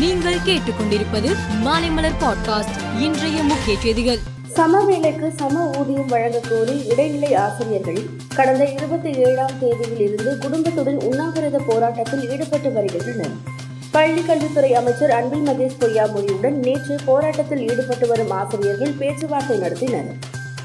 நீங்கள் கேட்டுக்கொண்டிருப்பது மாலைமலர் பாட்காஸ்ட் இன்றைய முக்கிய செய்திகள். சமவேளைக்கு சம ஊதியம் வழங்கக் கோரி இடைநிலை ஆசிரியர்கள் கடந்த இருபத்தி ஏழாம் தேதியில் இருந்து குடும்பத்துடன் உண்ணாவிரத போராட்டத்தில் ஈடுபட்டு வருகின்றனர். பள்ளி கல்வித்துறை அமைச்சர் அன்பில் மகேஷ் பொய்யாமொழியுடன் நேற்று போராட்டத்தில் ஈடுபட்டு வரும் ஆசிரியர்கள் பேச்சுவார்த்தை நடத்தினர்.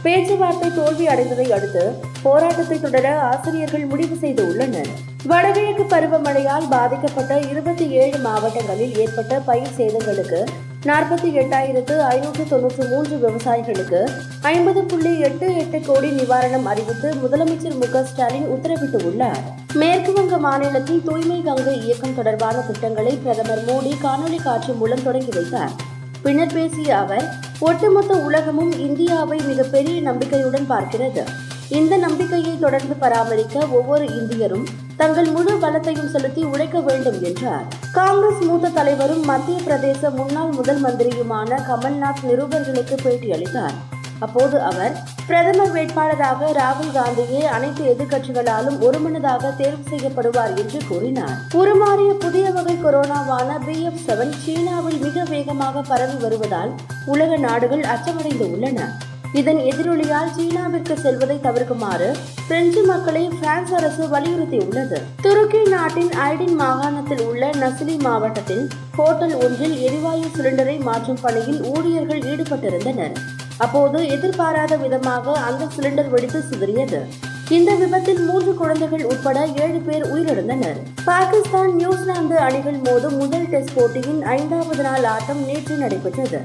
பேச்சுவார்த்தை தோல்வி அடைந்ததை அடுத்து போராட்டத்தை தொடர ஆசிரியர்கள் முடிவு செய்து உள்ளனர். வடகிழக்கு பருவமழையால் பாதிக்கப்பட்ட இருபத்தி ஏழு மாவட்டங்களில் ஏற்பட்ட பயிர் சேதங்களுக்கு நாற்பத்தி எட்டாயிரத்து ஐநூற்று தொன்னூற்று மூன்று விவசாயிகளுக்கு ஐம்பது புள்ளி எட்டு எட்டு கோடி நிவாரணம் அறிவித்து முதலமைச்சர் மு க ஸ்டாலின் உத்தரவிட்டுள்ளார். மேற்கு வங்க மாநிலத்தில் தூய்மை கங்கை இயக்கம் தொடர்பான திட்டங்களை பிரதமர் மோடி காணொலி காட்சி மூலம் தொடங்கி வைத்தார். பின்னர் பேசிய அவர் ஒட்டுமொத்த உலகமும் இந்தியாவை மிகப்பெரிய நம்பிக்கையுடன் பார்க்கிறது. இந்த நம்பிக்கையை தொடர்ந்து பராமரிக்க ஒவ்வொரு இந்தியரும் தங்கள் முழு பலத்தையும் செலுத்தி உழைக்க வேண்டும் என்றார். காங்கிரஸ் மூத்த தலைவரும் மத்திய பிரதேச முன்னாள் முதல் மந்திரியுமான கமல்நாத் நிருபர்களுக்கு பேட்டியளித்தார். அப்போது அவர் பிரதமர் வேட்பாளராக ராகுல் காந்தியே அனைத்து எதிர்க்கட்சிகளாலும் ஒருமனதாக தேர்வு செய்யப்படுவார் என்று கூறினார். உருமாறிய புதிய வகை கொரோனாவான பி எஃப் செவன் சீனாவில் மிக வேகமாக பரவி வருவதால் உலக நாடுகள் அச்சமடைந்து உள்ளன. இதன் எதிரொலியால் சீனாவிற்கு செல்வதை தவிர்க்குமாறு பிரெஞ்சு மக்களை பிரான்ஸ் அரசு வலியுறுத்தியுள்ளது. துருக்கி நாட்டின் ஐடின் மாகாணத்தில் உள்ள நசிலி மாவட்டத்தில் ஹோட்டல் ஒன்றில் எரிவாயு சிலிண்டரை மாற்றும் பணியில் ஊழியர்கள் ஈடுபட்டிருந்தனர். அப்போது எதிர்பாராத விதமாக அந்த சிலிண்டர் வெடித்து சிதறியது. இந்த விபத்தில் மூன்று குழந்தைகள் உட்பட ஏழு பேர் உயிரிழந்தனர். பாகிஸ்தான் நியூசிலாந்து அணிகள் மோதும் முதல் டெஸ்ட் போட்டியின் ஐந்தாவது நாள் ஆட்டம் நேற்று நடைபெற்றது.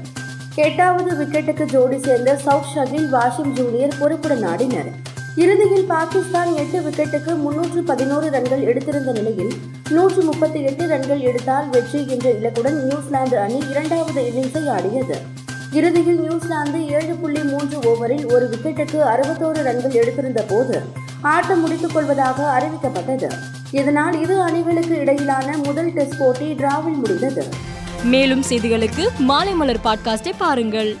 எட்டாவது விக்கெட்டுக்கு ஜோடி சேர்ந்த சவுத் ஷகில் வாஷிம் ஜூனியர் பொறுப்புடன் ஆடினர். இறுதியில் பாகிஸ்தான் எட்டு விக்கெட்டுக்கு முன்னூற்று பதினோரு ரன்கள் எடுத்திருந்த நிலையில் நூற்று முப்பத்தி எட்டு ரன்கள் எடுத்தால் வெற்றி என்ற இலக்குடன் நியூசிலாந்து அணி இரண்டாவது இன்னிங்ஸை ஆடியது. இறுதியில் நியூசிலாந்து ஏழு புள்ளி மூன்று ஓவரில் ஒரு விக்கெட்டுக்கு அறுபத்தோரு ரன்கள் எடுத்திருந்த போது ஆட்டம் முடித்துக் கொள்வதாக அறிவிக்கப்பட்டது. இதனால் இரு அணிகளுக்கு இடையிலான முதல் டெஸ்ட் போட்டி டிராவில் முடிந்தது. மேலும் செய்திகளுக்கு மாலை மலர் பாட்காஸ்டை பாருங்கள்.